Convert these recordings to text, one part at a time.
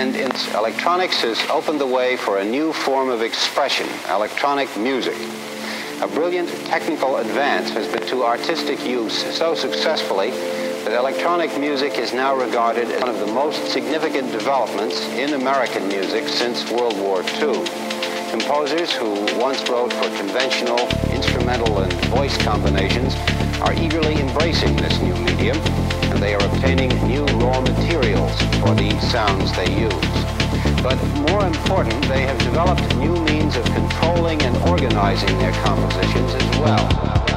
And electronics has opened the way for a new form of expression, electronic music. A brilliant technical advance has been to artistic use so successfully that electronic music is now regarded as one of the most significant developments in American music since World War II. Composers who once wrote for conventional instrumental and voice combinations are eagerly embracing this new medium, and they are obtaining new raw materials for the sounds they use. But more important, they have developed new means of controlling and organizing their compositions as well.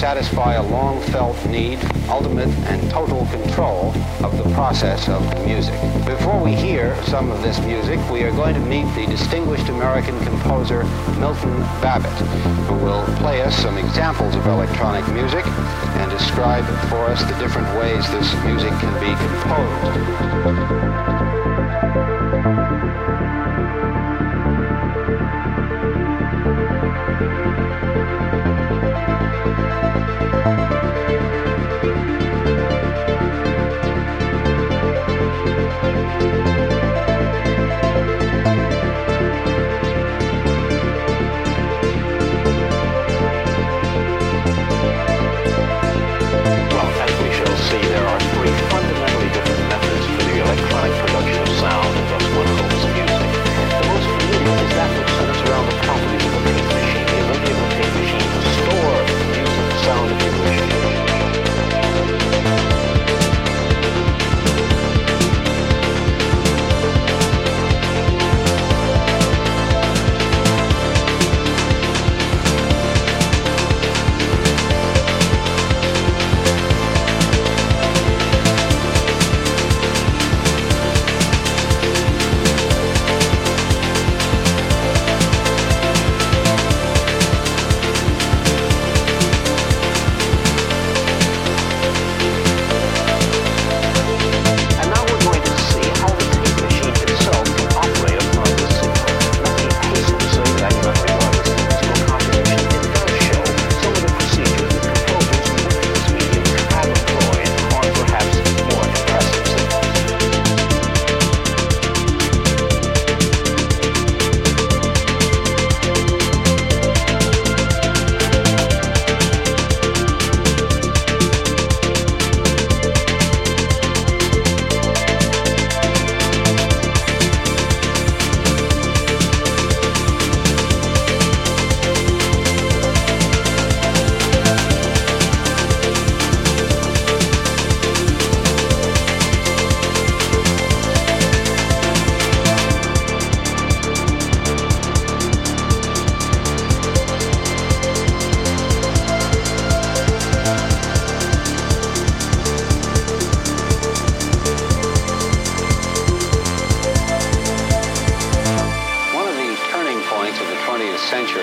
Satisfy a long-felt need, ultimate and total control of the process of the music. Before we hear some of this music, we are going to meet the distinguished American composer Milton Babbitt, who will play us some examples of electronic music and describe for us the different ways this music can be composed.